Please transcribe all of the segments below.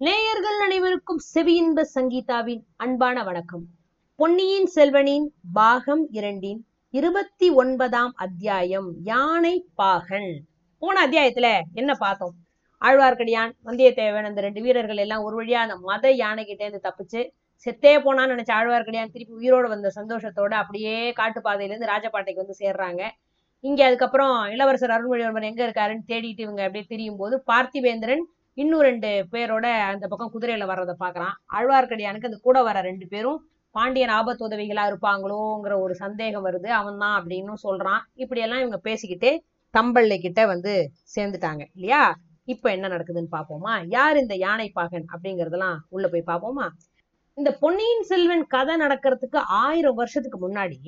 நேயர்கள் அனைவருக்கும் செவியின்ப சங்கீதாவின் அன்பான வணக்கம். பொன்னியின் செல்வனின் பாகம் இரண்டின் இருபத்தி ஒன்பதாம் அத்தியாயம் யானை பாகன் போன அத்தியாயத்துல என்ன பார்த்தோம்? ஆழ்வார்க்கடியான் வந்தியத்தேவன் அந்த ரெண்டு வீரர்கள் எல்லாம் ஒரு வழியா அந்த மத யானை கிட்டே இருந்து தப்பிச்சு செத்தே போனான்னு நினைச்ச ஆழ்வார்க்கடியான் திருப்பி உயிரோட வந்த சந்தோஷத்தோட அப்படியே காட்டுப்பாதையில இருந்து ராஜபாட்டைக்கு வந்து சேர்றாங்க. இங்க அதுக்கப்புறம் இளவரசர் அருள்மொழிவர்மன் எங்க இருக்காருன்னு தேடிட்டு இவங்க அப்படியே திரியும் போது பார்த்திவேந்திரன் இன்னும் ரெண்டு பேரோட அந்த பக்கம் குதிரையில வர்றதை பாக்குறான் ஆழ்வார்க்கடியானுக்கு அந்த கூட வர ரெண்டு பேரும் பாண்டியன் ஆபத்து உதவிகளா இருப்பாங்களோங்கிற ஒரு சந்தேகம் வருது அவன் தான் அப்படின்னு சொல்றான். இப்படி எல்லாம் இவங்க பேசிக்கிட்டே தம்பள்ளை கிட்ட வந்து சேர்ந்துட்டாங்க இல்லையா? இப்ப என்ன நடக்குதுன்னு பாப்போமா யார் இந்த யானை பாகன்? அப்படிங்கறதெல்லாம் உள்ள போய் பாப்போமா இந்த பொன்னியின் செல்வன் கதை நடக்கிறதுக்கு ஆயிரம் வருஷத்துக்கு முன்னாடி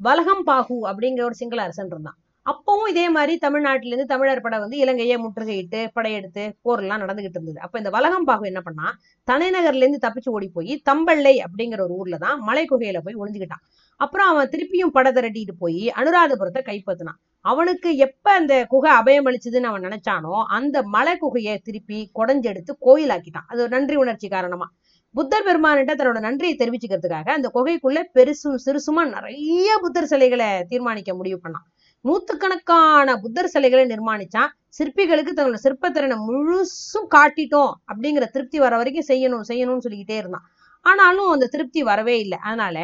வலகம் பாகு அப்படிங்கிற ஒரு சிங்கள அரசன் இருந்தான். அப்பவும் இதே மாதிரி தமிழ்நாட்டில இருந்து தமிழர் படை வந்து இலங்கையை முற்றுகையிட்டு படையெடுத்து போர்லாம் எல்லாம் நடந்துகிட்டு இருந்தது. அப்ப இந்த வலகம் பாகு என்ன பண்ணா தலைநகர்ல இருந்து தப்பிச்சு ஓடி போய் தம்பள்ளை அப்படிங்கிற ஒரு ஊர்ல தான் மலை குகையில போய் ஒளிஞ்சுக்கிட்டான். அப்புறம் அவன் திருப்பியும் படை திரட்டிட்டு போய் அனுராதபுரத்தை கைப்பற்றினான் அவனுக்கு எப்ப அந்த குகை அபயம் அளிச்சதுன்னு அவன் நினைச்சானோ அந்த மலை குகையை திருப்பி கொடைஞ்செடுத்து கோயிலாக்கிட்டான். அது ஒரு நன்றி உணர்ச்சி காரணமா. புத்தர் பெருமான்கிட்ட தன்னோட நன்றியை தெரிவிச்சுக்கிறதுக்காக அந்த குகைக்குள்ள பெருசும் சிறுசுமா நிறைய புத்தர் சிலைகளை தீர்மானிக்க முடிவு பண்ணான். நூத்துக்கணக்கான புத்தர் சிலைகளை நிர்மாணிச்சான். சிற்பிகளுக்கு தன்னோட சிற்பத்திறனை முழுசும் காட்டிட்டோம் அப்படிங்கிற திருப்தி வர வரைக்கும் செய்யணும் செய்யணும்னு சொல்லிக்கிட்டே இருந்தான். ஆனாலும் அந்த திருப்தி வரவே இல்லை. அதனால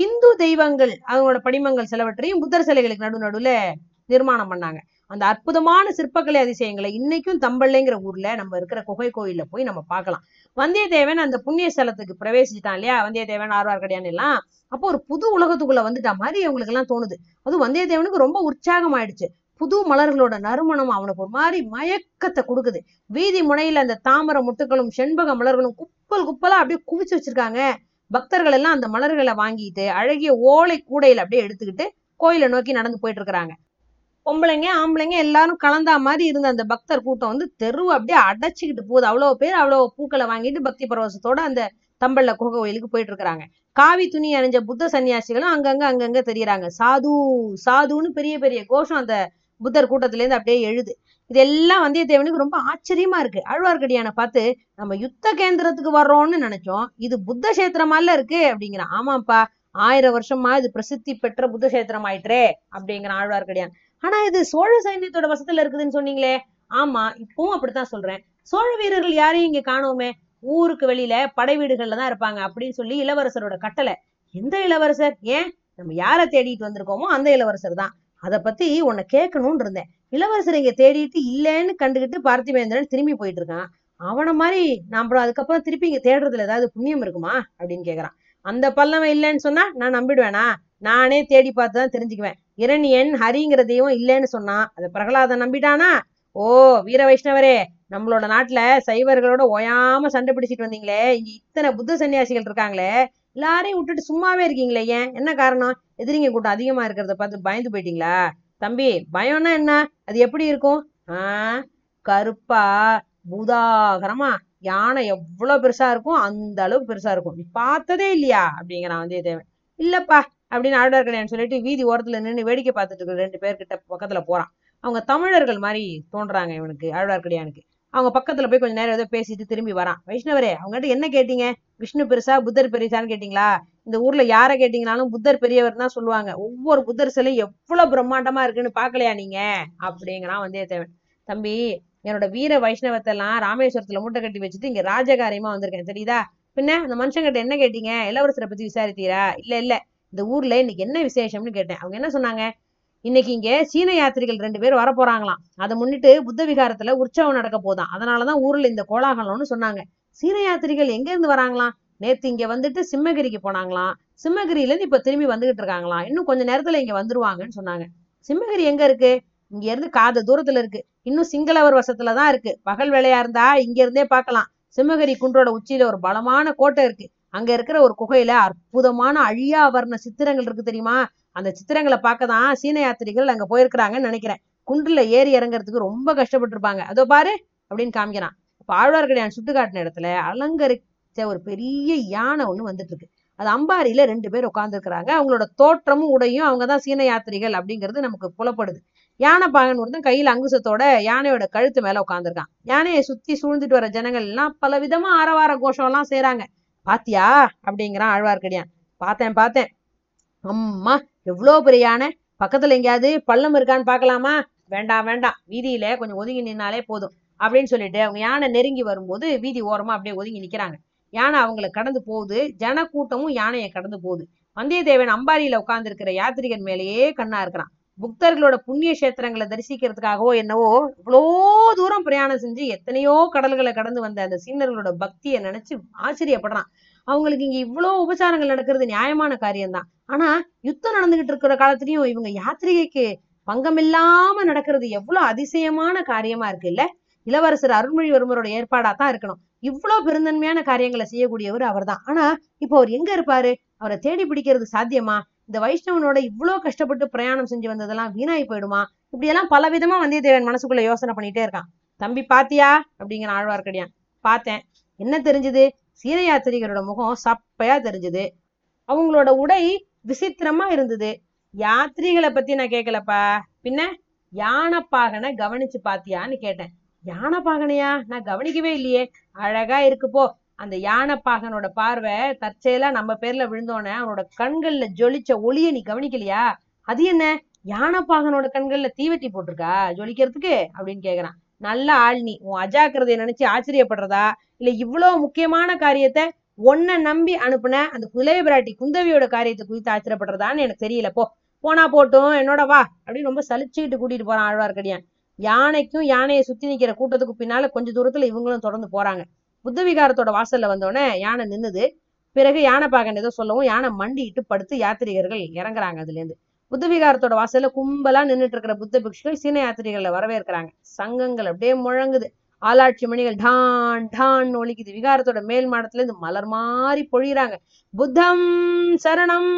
ஹிந்து தெய்வங்கள் அவங்களோட படிமங்கள் சிலவற்றையும் புத்தர் சிலைகளுக்கு நடு நடுவுல நிர்மாணம் பண்ணாங்க. அந்த அற்புதமான சிற்பக்கலை அதிசயங்களை இன்னைக்கும் தம்பள்ளைங்கிற ஊர்ல நம்ம இருக்கிற குகை கோயில்ல போய் நம்ம பார்க்கலாம். வந்தியத்தேவன் அந்த புண்ணிய ஸ்தலத்துக்கு பிரவேசிச்சிட்டான் இல்லையா? வந்தியத்தேவன் ஆழ்வார்க்கடியான் எல்லாம். அப்போ ஒரு புது உலகத்துக்குள்ள வந்துட்டா மாதிரி அவங்களுக்கு எல்லாம் தோணுது. அதுவும் வந்தியத்தேவனுக்கு ரொம்ப உற்சாகம் ஆயிடுச்சு. புது மலர்களோட நறுமணம் அவனுக்கு ஒரு மாதிரி மயக்கத்தை கொடுக்குது. வீதி முனையில அந்த தாமரை முட்டுகளும் செண்பக மலர்களும் குப்பல் குப்பலா அப்படியே குவிச்சு வச்சிருக்காங்க. பக்தர்கள் எல்லாம் அந்த மலர்களை வாங்கிட்டு அழகிய ஓலை கூடையில அப்படியே எடுத்துக்கிட்டு கோயிலை நோக்கி நடந்து போயிட்டு இருக்கிறாங்க. பொம்பளைங்க ஆம்பளைங்க எல்லாரும் கலந்தா மாதிரி இருந்த அந்த பக்தர் கூட்டம் வந்து தெருவு அப்படியே அடைச்சிக்கிட்டு போகுது. அவ்வளவு பேர் அவ்வளவு பூக்களை வாங்கிட்டு பக்தி பரவசத்தோட அந்த தம்பல்ல குகை கோயிலுக்கு போயிட்டு இருக்கிறாங்க. காவி துணி அணிஞ்ச புத்த சன்னியாசிகளும் அங்கங்க அங்கங்க தெரியறாங்க. சாது சாதுன்னு பெரிய பெரிய கோஷம் அந்த புத்தர் கூட்டத்துல இருந்து அப்படியே எழுது. இதெல்லாம் வந்தியத்தேவனுக்கு ரொம்ப ஆச்சரியமா இருக்கு. ஆழ்வார்க்கடியான பார்த்து நம்ம யுத்த கேந்திரத்துக்கு வர்றோம்னு நினைச்சோம். இது புத்த கஷேத்திரமால இருக்கு அப்படிங்கிறான் ஆமாப்பா ஆயிரம் வருஷமா இது பிரசித்தி பெற்ற புத்த கேத்திரம் ஆயிட்டே அப்படிங்கிறான் ஆழ்வார்க்கடியான். ஆனா இது சோழ சைன்யத்தோட வசத்துல இருக்குதுன்னு சொன்னீங்களே. ஆமா இப்பவும் அப்படித்தான் சொல்றேன். சோழ வீரர்கள் யாரையும் இங்க காணோமே? ஊருக்கு வெளியில படை வீடுகள்ல தான் இருப்பாங்க அப்படின்னு சொல்லி இளவரசரோட கட்டளை. எந்த இளவரசர்? ஏன்? நம்ம யாரை தேடிட்டு வந்திருக்கோமோ அந்த இளவரசர் தான். அதை பத்தி உன்னை கேட்கணும்னு இருந்தேன். இளவரசர் இங்க தேடிட்டு இல்லைன்னு கண்டுகிட்டு பார்த்திவேந்திரன் திரும்பி போயிட்டு இருக்கான். அவனை மாதிரி நாம அதுக்கப்புறம் திருப்பி இங்க தேடுறதுல ஏதாவது புண்ணியம் இருக்குமா? அப்படின்னு கேக்குறான். அந்த பல்லவன் இல்லைன்னு சொன்னா நான் நம்பிடுவேனா? நானே தேடி பார்த்து தான் தெரிஞ்சுக்குவேன் இரணியன் ஹரிங்கிற தெய்வம் இல்லைன்னு சொன்னான் அதை பிரகலாதன் நம்பிட்டானா? ஓ வீர வைஷ்ணவரே நம்மளோட நாட்டுல சைவர்களோட ஓயாம சண்டை பிடிச்சிட்டு வந்தீங்களே இங்க இத்தனை புத்த சன்னியாசிகள் இருக்காங்களே எல்லாரையும் விட்டுட்டு சும்மாவே இருக்கீங்களே ஏன்? என்ன காரணம்? எதிரிங்க கூட்டம் அதிகமா இருக்கிறத பார்த்து பயந்து போயிட்டீங்களா? தம்பி பயம்னா என்ன? அது எப்படி இருக்கும்? ஆஹ் கருப்பா பூதாகரமா யானை எவ்வளவு பெருசா இருக்கும்? அந்த அளவுக்கு பெருசா இருக்கும். நீ பார்த்ததே இல்லையா? அப்படிங்கிறான் வந்தியத்தேவன் இல்லப்பா அப்படின்னு ஆழ்வார்க்கடியான் சொல்லிட்டு வீதி ஓரத்துல நின்று வேடிக்கை பார்த்துட்டு இருக்கிற ரெண்டு பேர்கிட்ட பக்கத்துல போறான். அவங்க தமிழர்கள் மாதிரி தோன்றாங்க இவனுக்கு ஆழ்வார்க்கடியானுக்கு அவங்க பக்கத்துல போய் கொஞ்ச நேரம் ஏதோ பேசிட்டு திரும்பி வரான். வைஷ்ணவரே அவங்ககிட்ட என்ன கேட்டீங்க? விஷ்ணு பெருசா புத்தர் பெருசான்னு கேட்டீங்களா? இந்த ஊர்ல யாரை கேட்டீங்கனாலும் புத்தர் பெரியவர் தான் சொல்லுவாங்க. ஒவ்வொரு புத்தர் சிலை எவ்வளவு பிரம்மாண்டமா இருக்குன்னு பாக்கலையா நீங்க? அப்படிங்கிறான் வந்தியத்தேவன். தம்பி என்னோட வீர வைஷ்ணவத்தை எல்லாம் ராமேஸ்வரத்துல மூட்டை கட்டி வச்சுட்டு இங்க ராஜகாரியமா வந்திருக்கேன். தெரியுதா? பின்ன அந்த மனுஷங்கிட்ட என்ன கேட்டீங்க? இளவரசரை பத்தி விசாரித்தீரா? இல்ல இல்ல. இந்த ஊர்ல இன்னைக்கு என்ன விசேஷம்னு கேட்டேன். அவங்க என்ன சொன்னாங்க? இன்னைக்கு இங்க சீன யாத்திரிகள் ரெண்டு பேர் வர போறாங்களாம். அதை முன்னிட்டு புத்த விகாரத்துல உற்சவம் நடக்க போதான் அதனாலதான் ஊர்ல இந்த கோலாகலம்னு சொன்னாங்க. சீன யாத்திரிகள் எங்க இருந்து வராங்களாம்? நேத்து இங்க வந்துட்டு சிம்மகிரிக்கு போனாங்களாம். சிம்மகிரியில இருந்து இப்ப திரும்பி வந்துகிட்டு இருக்காங்களாம். இன்னும் கொஞ்ச நேரத்துல இங்க வந்துருவாங்கன்னு சொன்னாங்க. சிம்மகிரி எங்க இருக்கு? இங்க இருந்து காத தூரத்துல இருக்கு. இன்னும் சிங்களவர் வசத்துலதான் இருக்கு. பகல் வேலையா இருந்தா இங்க இருந்தே பாக்கலாம் சிம்மகிரி குன்றோட உச்சியில ஒரு பலமான கோட்டை இருக்கு. அங்க இருக்கிற ஒரு குகையில அற்புதமான அழியா வர்ண சித்திரங்கள் இருக்கு தெரியுமா? அந்த சித்திரங்களை பார்க்க தான் சீன யாத்திரிகள் அங்க போயிருக்கிறாங்கன்னு நினைக்கிறேன். குன்றுல ஏறி இறங்குறதுக்கு ரொம்ப கஷ்டப்பட்டிருப்பாங்க. அதோ பாரு அப்படின்னு காமிக்கிறான். இப்ப ஆழ்வார்க்கடியான் சுட்டு காட்டின இடத்துல அலங்கரிச்ச ஒரு பெரிய யானை ஒண்ணு வந்துட்டு இருக்கு அது அம்பாரியில ரெண்டு பேர் உட்கார்ந்துருக்கிறாங்க. அவங்களோட தோற்றமும் உடையும் அவங்கதான் சீன யாத்திரிகள் அப்படிங்கிறது நமக்கு புலப்படுது. யானை பாகன் ஒருத்தன் கையில் அங்குசத்தோட யானையோட கழுத்து மேல உட்காந்துருக்கான் யானையை சுத்தி சூழ்ந்துட்டு வர ஜனங்கள் எல்லாம் பல விதமா ஆரவார கோஷம் எல்லாம் செய்யறாங்க பாத்தியா? அப்படிங்கிறான் ஆழ்வார்க்கடியான். பார்த்தேன் பார்த்தேன். அம்மா எவ்வளோ பெரிய யானை பக்கத்துல எங்கேயாவது பள்ளம் இருக்கான்னு பார்க்கலாமா? வேண்டாம் வேண்டாம். வீதியில கொஞ்சம் ஒதுங்கி நின்னாலே போதும் அப்படின்னு சொல்லிட்டு அவங்க யானை நெருங்கி வரும்போது வீதி ஓரமா அப்படியே ஒதுங்கி நிக்கிறாங்க. யானை அவங்களை கடந்து போகுது. ஜன கூட்டமும் யானையை கடந்து போகுது. வந்தியத்தேவன் அம்பாரியில உட்கார்ந்திருக்கிற யாத்ரிகன் மேலேயே கண்ணா இருக்கிறான். புக்தர்களோட புண்ணிய கஷேத்திரங்களை தரிசிக்கிறதுக்காகவோ என்னவோ இவ்வளோ தூரம் பிரயாணம் செஞ்சு எத்தனையோ கடல்களை கடந்து வந்த அந்த சீனர்களோட பக்தியை நினைச்சு ஆச்சரியப்படுறான். அவங்களுக்கு இங்க இவ்வளோ உபச்சாரங்கள் நடக்கிறது நியாயமான காரியம்தான். ஆனா யுத்தம் நடந்துகிட்டு இருக்கிற காலத்துலயும் இவங்க யாத்திரிகைக்கு பங்கமில்லாம நடக்கிறது எவ்வளவு அதிசயமான காரியமா இருக்கு இல்ல இளவரசர் அருள்மொழிவர்மரோட ஏற்பாடா தான் இருக்கணும். இவ்வளவு பெருந்தன்மையான காரியங்களை செய்யக்கூடியவர் அவர்தான். ஆனா இப்போ அவர் எங்க இருப்பாரு? அவரை தேடி பிடிக்கிறது சாத்தியமா? இந்த வைஷ்ணவனோட இவ்ளோ கஷ்டப்பட்டு பிரயாணம் செஞ்சு வந்ததெல்லாம் வீணாகி போயிடுமா? இப்படி எல்லாம் பல விதமா வந்தியத்தேவன் மனசுக்குள்ள யோசனை பண்ணிட்டே இருக்கான். தம்பி பாத்தியா? அப்படிங்கிற ஆழ்வார்க்கடியான். பார்த்தேன். என்ன தெரிஞ்சது? சீன யாத்திரிகரோட முகம் சப்பையா தெரிஞ்சது. அவங்களோட உடை விசித்திரமா இருந்தது. யாத்ரிகளை பத்தி நான் கேட்கலப்பா பின்ன யானைப்பாகனை கவனிச்சு பாத்தியான்னு கேட்டேன். யானைப்பாகனையா? நான் கவனிக்கவே இல்லையே. அழகா இருக்கு போ. அந்த யானைப்பாகனோட பார்வை தற்செயலா நம்ம பேர்ல விழுந்தோன்னே அவனோட கண்கள்ல ஜொலிச்ச ஒளிய நீ கவனிக்கலையா? அது என்ன? யானைப்பாகனோட கண்கள்ல தீவெட்டி போட்டிருக்கா? ஜொலிக்கிறதுக்கு? அப்படின்னு கேக்குறான். நல்ல ஆள் நீ. உன் அஜாக்கிரதைய நினைச்சு ஆச்சரியப்படுறதா? இல்ல இவ்வளவு முக்கியமான காரியத்தை உன்னை நம்பி அனுப்புன அந்த குலைய பிராட்டி குந்தவியோட காரியத்தை குறித்து ஆச்சரியப்படுறதான்னு எனக்கு தெரியல. போ. போனா போட்டும். என்னோட வா. அப்படின்னு ரொம்ப சலிச்சுக்கிட்டு கூட்டிட்டு போறான் ஆழ்வார்க்கடியான். யானைக்கும் யானையை சுத்தி நிக்கிற கூட்டத்துக்கு பின்னால கொஞ்ச தூரத்துல இவங்களும் தொடர்ந்து போறாங்க. புத்த விகாரத்தோட வாசல்ல வந்தோடனே யானை நின்னுது. பிறகு யானை பாகன் ஏதோ சொல்லவும் யானை மண்டிட்டு படுத்து யாத்திரிகர்கள் இறங்குறாங்க அதுல இருந்து புத்த விகாரத்தோட வாசல்ல கும்பலா நின்னுட்டு இருக்கிற புத்த பிக்ஷுகள் சீன யாத்திரிகர்களை வரவேற்கிறாங்க. சங்கங்கள் அப்படியே முழங்குது. ஆளாட்சி மணிகள் டான் டான் ஒழிக்குது விகாரத்தோட மேல் மாடத்துல இருந்து மலர் மாறி பொழியறாங்க. புத்தம் சரணம்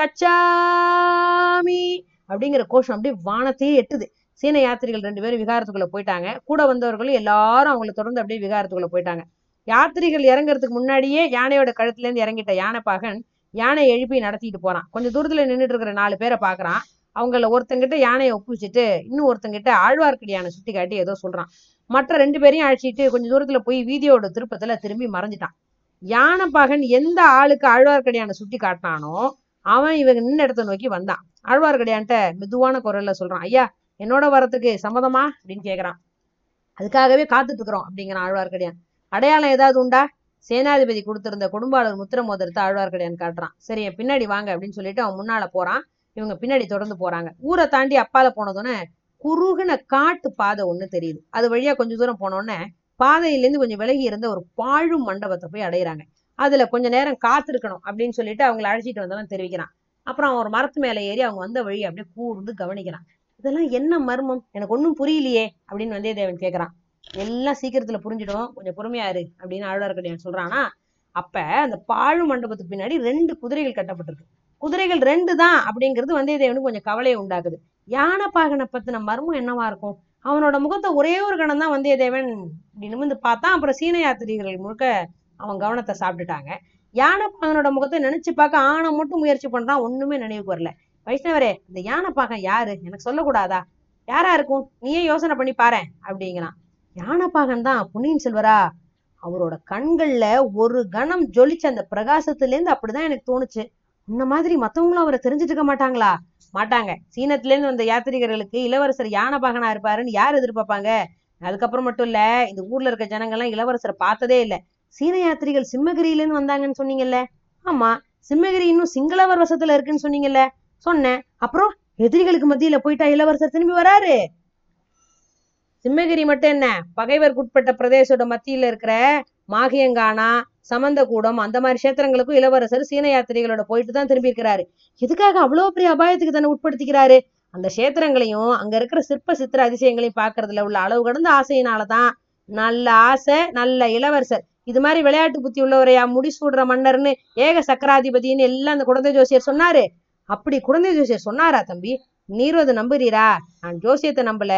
கச்சாமி அப்படிங்கிற கோஷம் அப்படியே வானத்தையே எட்டுது. சீன யாத்திரிகள் ரெண்டு பேரும் விகாரத்துக்குள்ள போயிட்டாங்க. கூட வந்தவர்களும் எல்லாரும் அவங்கள தொடர்ந்து அப்படியே விகாரத்துக்குள்ள போயிட்டாங்க. யாத்திரிகள் இறங்குறதுக்கு முன்னாடியே யானையோட கழுத்துல இருந்து இறங்கிட்ட யானைப்பாகன் யானை எழுப்பி நடத்திட்டு போறான். கொஞ்சம் தூரத்துல நின்றுட்டு இருக்கிற நாலு பேரை பாக்குறான். அவங்கள ஒருத்தங்கிட்ட யானையை ஒப்புவிச்சுட்டு இன்னும் ஒருத்தங்கிட்ட ஆழ்வார்க்கடியான சுட்டி காட்டி ஏதோ சொல்றான். மற்ற ரெண்டு பேரையும் அழைச்சிட்டு கொஞ்சம் தூரத்துல போய் வீதியோட திருப்பத்துல திரும்பி மறைஞ்சிட்டான். யானைப்பாகன் எந்த ஆளுக்கு ஆழ்வார்க்கடியான சுட்டி காட்டினானோ அவன் இவங்க நின்று இடத்த நோக்கி வந்தான். ஆழ்வார்க்கடியான்ட்ட மெதுவான குரல்ல சொல்றான் ஐயா என்னோட வரத்துக்கு சம்மதமா? அப்படின்னு கேக்குறான். அதுக்காகவே காத்துட்டு இருக்கிறோம் அப்படிங்கிறான் ஆழ்வார்க்கடியான் அடையாளம் ஏதாவது உண்டா? சேனாதிபதி கொடுத்திருந்த குடும்பாளர் முத்திர மோதிரத்தை ஆழ்வார்க்கடியான் காட்டுறான். சரி என் பின்னாடி வாங்க அப்படின்னு சொல்லிட்டு அவன் முன்னால போறான். இவங்க பின்னாடி தொடர்ந்து போறாங்க. ஊரை தாண்டி அப்பால போனதுன்னு குறுகுன காட்டு பாதை ஒண்ணு தெரியுது. அது வழியா கொஞ்ச தூரம் போனோடனே பாதையிலேருந்து கொஞ்சம் விலகி இருந்த ஒரு பாழும் மண்டபத்தை போய் அடையிறாங்க. அதுல கொஞ்ச நேரம் காத்திருக்கணும் அப்படின்னு சொல்லிட்டு அவங்களை அழைச்சிட்டு வந்தவன் தெரிவிக்கிறான். அப்புறம் அவன் ஒரு மரத்து மேல ஏறி அவங்க வந்த வழி அப்படியே கூர்ந்து கவனிக்கிறான். இதெல்லாம் என்ன மர்மம்? எனக்கு ஒன்றும் புரியலையே அப்படின்னு வந்தியத்தேவன் கேட்கறான் எல்லாம் சீக்கிரத்துல புரிஞ்சிடும். கொஞ்சம் பொறுமையா இரு அப்படின்னு ஆழ்வார்க்கடியான் சொல்றானா அப்ப அந்த பாழு மண்டபத்துக்கு பின்னாடி ரெண்டு குதிரைகள் கட்டப்பட்டிருக்கு. குதிரைகள் ரெண்டு தான் அப்படிங்கிறது வந்தியத்தேவனுக்கு கொஞ்சம் கவலையை உண்டாக்குது. யானைப்பாகனை பத்தின மர்மம் என்னவா இருக்கும்? அவனோட முகத்தை ஒரே ஒரு கணம் தான் வந்தியத்தேவன் இப்படி நிமிந்து பார்த்தான். அப்புறம் சீன யாத்திரிகர்கள் முழுக்க அவன் கவனத்தை சாப்பிட்டுட்டாங்க. யானை பாகனோட முகத்தை நினைச்சு பார்க்க ஆணை மட்டும் முயற்சி பண்றான். ஒண்ணுமே நினைவுக்கு வரல. வைஷ்ணவரே இந்த யானை பாகன் யாரு? எனக்கு சொல்லக்கூடாதா? யாரா இருக்கும்? நீயே யோசனை பண்ணி பாரு அப்படிங்கிறான். யானைப்பாகன் தான் பொன்னியின் செல்வரா? அவரோட கண்கள்ல ஒரு கணம் ஜொலிச்ச அந்த பிரகாசத்துல இருந்து அப்படிதான் எனக்கு தோணுச்சு. இந்த மாதிரி மத்தவங்களும் அவரை தெரிஞ்சுட்டு இருக்க மாட்டாங்களா? மாட்டாங்க. சீனத்துல இருந்து வந்த யாத்திரிகர்களுக்கு இளவரசர் யானை பாகனா இருப்பாருன்னு யார் எதிர்பார்ப்பாங்க? அதுக்கப்புறம் மட்டும் இல்ல இந்த ஊர்ல இருக்க ஜனங்கள்லாம் இளவரசரை பார்த்ததே இல்ல. சீன யாத்திரிகள் சிம்மகிரியில இருந்து வந்தாங்கன்னு சொன்னீங்கல்ல? ஆமா. சிம்மகிரி இன்னும் சிங்களவர் வசத்துல இருக்குன்னு சொன்னீங்கல்ல? சொன்னேன். அப்புறம் எதிரிகளுக்கு மத்தியில போயிட்டா இளவரசர் திரும்பி வராரு? சிம்மகிரி மட்டும் என்ன? பகைவர்க்குட்பட்ட பிரதேசோட மத்தியில இருக்கிற மாகியங்கானா சமந்தகூடம் அந்த மாதிரி கஷேத்திரங்களுக்கும் இளவரசர் சீன யாத்திரைகளோட போயிட்டு தான் திரும்பி இருக்கிறாரு. எதுக்காக அவ்வளவு பெரிய அபாயத்துக்கு தன்னை உட்படுத்திக்கிறாரு? அந்த கஷேத்திரங்களையும் அங்க இருக்கிற சிற்ப சித்திர அதிசயங்களையும் பாக்குறதுல உள்ள அளவு கடந்த ஆசையினாலதான் நல்ல ஆசை நல்ல இளவரசர். இது மாதிரி விளையாட்டு புத்தி உள்ளவரையா முடிசூடுற மன்னர்னு ஏக சக்கராதிபதினு எல்லாம் அந்த குழந்தை ஜோசியர் சொன்னாரு. அப்படி குழந்தை ஜோசியர் சொன்னாரா தம்பி? நீரும் அதை நம்புறீரா? நான் ஜோசியத்தை நம்பல.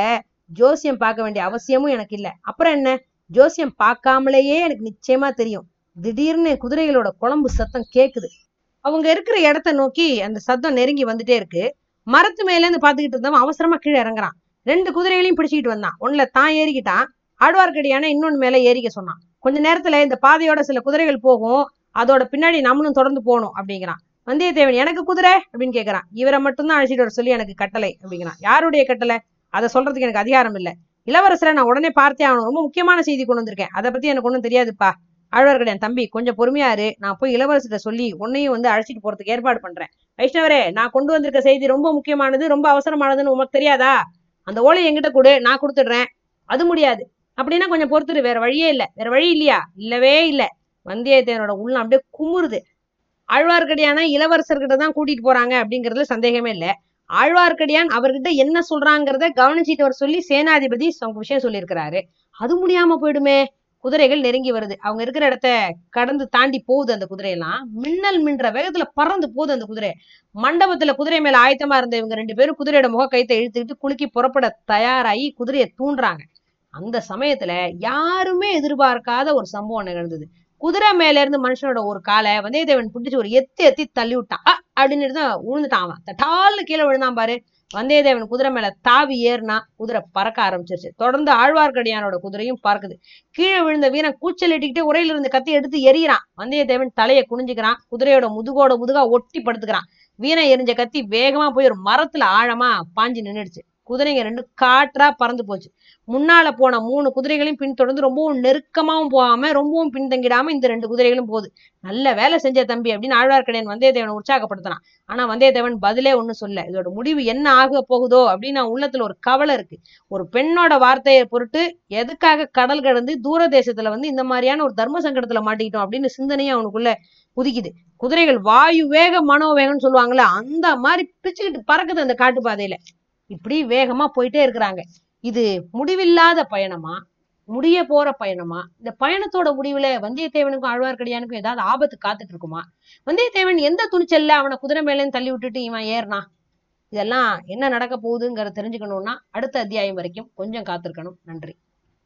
ஜோசியம் பார்க்க வேண்டிய அவசியமும் எனக்கு இல்ல. அப்புறம் என்ன? ஜோசியம் பார்க்காமலேயே எனக்கு நிச்சயமா தெரியும். திடீர்னு குதிரைகளோட குழம்பு சத்தம் கேக்குது. அவங்க இருக்கிற இடத்த நோக்கி அந்த சத்தம் நெருங்கி வந்துட்டே இருக்கு. மரத்து மேல இருந்து பாத்துக்கிட்டு இருந்தவன் அவசரமா கீழே இறங்குறான். ரெண்டு குதிரைகளையும் பிடிச்சிக்கிட்டு வந்தான். ஒண்ணுல தான் ஏறிக்கிட்டான். ஆழ்வார்க்கடியான இன்னொன்னு மேல ஏறிக்க சொன்னான். கொஞ்ச நேரத்துல இந்த பாதையோட சில குதிரைகள் போகும். அதோட பின்னாடி நம்மளும் தொடர்ந்து போகணும் அப்படிங்கிறான். வந்தியத்தேவன் எனக்கு குதிரை? அப்படின்னு கேக்குறான். இவரை மட்டும்தான் அழைச்சிட்டு வர சொல்லி எனக்கு கட்டளை அப்படிங்கிறான். யாருடைய கட்டளை? அதை சொல்றதுக்கு எனக்கு அதிகாரம் இல்லை. இளவரசரை நான் உடனே பார்த்தே ஆகணும். ரொம்ப முக்கியமான செய்தி கொண்டு வந்திருக்கேன். அதை பத்தி எனக்கு ஒன்றும் தெரியாதுப்பா. ஆழ்வார்க்கடியான் தம்பி கொஞ்சம் பொறுமையா இரு. நான் போய் இளவரசர்கிட்ட சொல்லி உன்னையும் வந்து அழைச்சிட்டு போறதுக்கு ஏற்பாடு பண்றேன். வைஷ்ணவரே நான் கொண்டு வந்திருக்க செய்தி ரொம்ப முக்கியமானது ரொம்ப அவசரமானதுன்னு உனக்கு தெரியாதா? அந்த ஓலை என்கிட்ட கொடு நான் கொடுத்துடுறேன். அது முடியாது. அப்படின்னா கொஞ்சம் பொறுத்துரு. வேற வழியே இல்லை. வேற வழி இல்லையா? இல்லவே இல்லை. வந்தியத்தேவனோட உள்ளம் அப்படியே குமுறுது. ஆழ்வார்க்கடியான இளவரசர்கிட்ட தான் கூட்டிட்டு போறாங்க அப்படிங்கிறதுல சந்தேகமே இல்லை. ஆழ்வார்க்கடியான் அவர்கிட்ட என்ன சொல்றாங்கிறத கவனிச்சிட்டு வர சொல்லி சேனாதிபதி விஷயம் சொல்லியிருக்கிறாரு. அது முடியாம போயிடுமே. குதிரைகள் நெருங்கி வருது. அவங்க இருக்கிற இடத்த கடந்து தாண்டி போகுது அந்த குதிரையெல்லாம். மின்னல் மின்ற வேகத்துல பறந்து போகுது அந்த குதிரை. மண்டபத்துல குதிரை மேல ஆயத்தமா இருந்த இவங்க ரெண்டு பேரும் குதிரையோட முக கைத்தை இழுத்துக்கிட்டு குலுக்கி புறப்பட தயாராகி குதிரையை தூண்டுறாங்க. அந்த சமயத்துல யாருமே எதிர்பார்க்காத ஒரு சம்பவம் நிகழ்ந்தது குதிரை மேல இருந்து மனுஷனோட ஒரு காலை வந்தியத்தேவன் பிடிச்சு ஒரு எத்தி எத்தி தள்ளி விட்டான் அப்படின்னு தான் விழுந்துட்டான் அவன். தட்டால்னு கீழே விழுந்தான் பாரு. வந்தியத்தேவன் குதிரை மேல தாவி ஏறினா குதிரை பறக்க ஆரம்பிச்சிருச்சு. தொடர்ந்து ஆழ்வார்க்கடியானோட குதிரையும் பறக்குது. கீழே விழுந்த வீரன் கூச்சல் இட்டுக்கிட்டு உரையில இருந்து கத்தி எடுத்து எறிகிறான். வந்தியத்தேவன் தலையை குனிஞ்சுக்கிறான். குதிரையோட முதுகோட முதுகா ஒட்டி படுத்துக்கிறான். வீணை எரிஞ்ச கத்தி வேகமா போய் ஒரு மரத்துல ஆழமா பாஞ்சு நின்றுடுச்சு குதிரைங்க ரெண்டு காற்றா பறந்து போச்சு. முன்னால போன மூணு குதிரைகளையும் பின்தொடர்ந்து ரொம்பவும் நெருக்கமாவும் போகாம ரொம்பவும் பின்தங்கிடாம இந்த ரெண்டு குதிரைகளும் போகுது. நல்ல வேலை செஞ்ச தம்பி அப்படின்னு ஆழ்வார்க்கடியான் வந்தியத்தேவனை உற்சாகப்படுத்தினான் ஆனா வந்தியத்தேவன் பதிலே ஒண்ணும் சொல்ல இதோட முடிவு என்ன ஆக போகுதோ அப்படின்னு உள்ளத்துல ஒரு கவலை இருக்கு. ஒரு பெண்ணோட வார்த்தையை பொருட்டு எதுக்காக கடல் கடந்து தூர தேசத்துல வந்து இந்த மாதிரியான ஒரு தர்ம சங்கடத்துல மாட்டிக்கிட்டோம் அப்படின்னு சிந்தனையும் அவனுக்குள்ள குதிக்குது. குதிரைகள் வாயு வேக மனோவேகம்னு சொல்லுவாங்கல்ல அந்த மாதிரி பிச்சுக்கிட்டு பறக்குது அந்த காட்டு பாதையில இப்படி வேகமா போயிட்டே இருக்கிறாங்க. இது முடிவில்லாத பயணமா? முடிய போற பயணமா? இந்த பயணத்தோட முடிவுல வந்தியத்தேவனுக்கும் ஆழ்வார்க்கடியானுக்கும் ஏதாவது ஆபத்து காத்துட்டு இருக்குமா வந்தியத்தேவன் எந்த துணிச்சல்ல அவனை குதிரை மேலேன்னு தள்ளி விட்டுட்டு இவன் ஏறினான் இதெல்லாம் என்ன நடக்க போகுதுங்கிறத தெரிஞ்சுக்கணும்னா அடுத்த அத்தியாயம் வரைக்கும் கொஞ்சம் காத்திருக்கணும். நன்றி.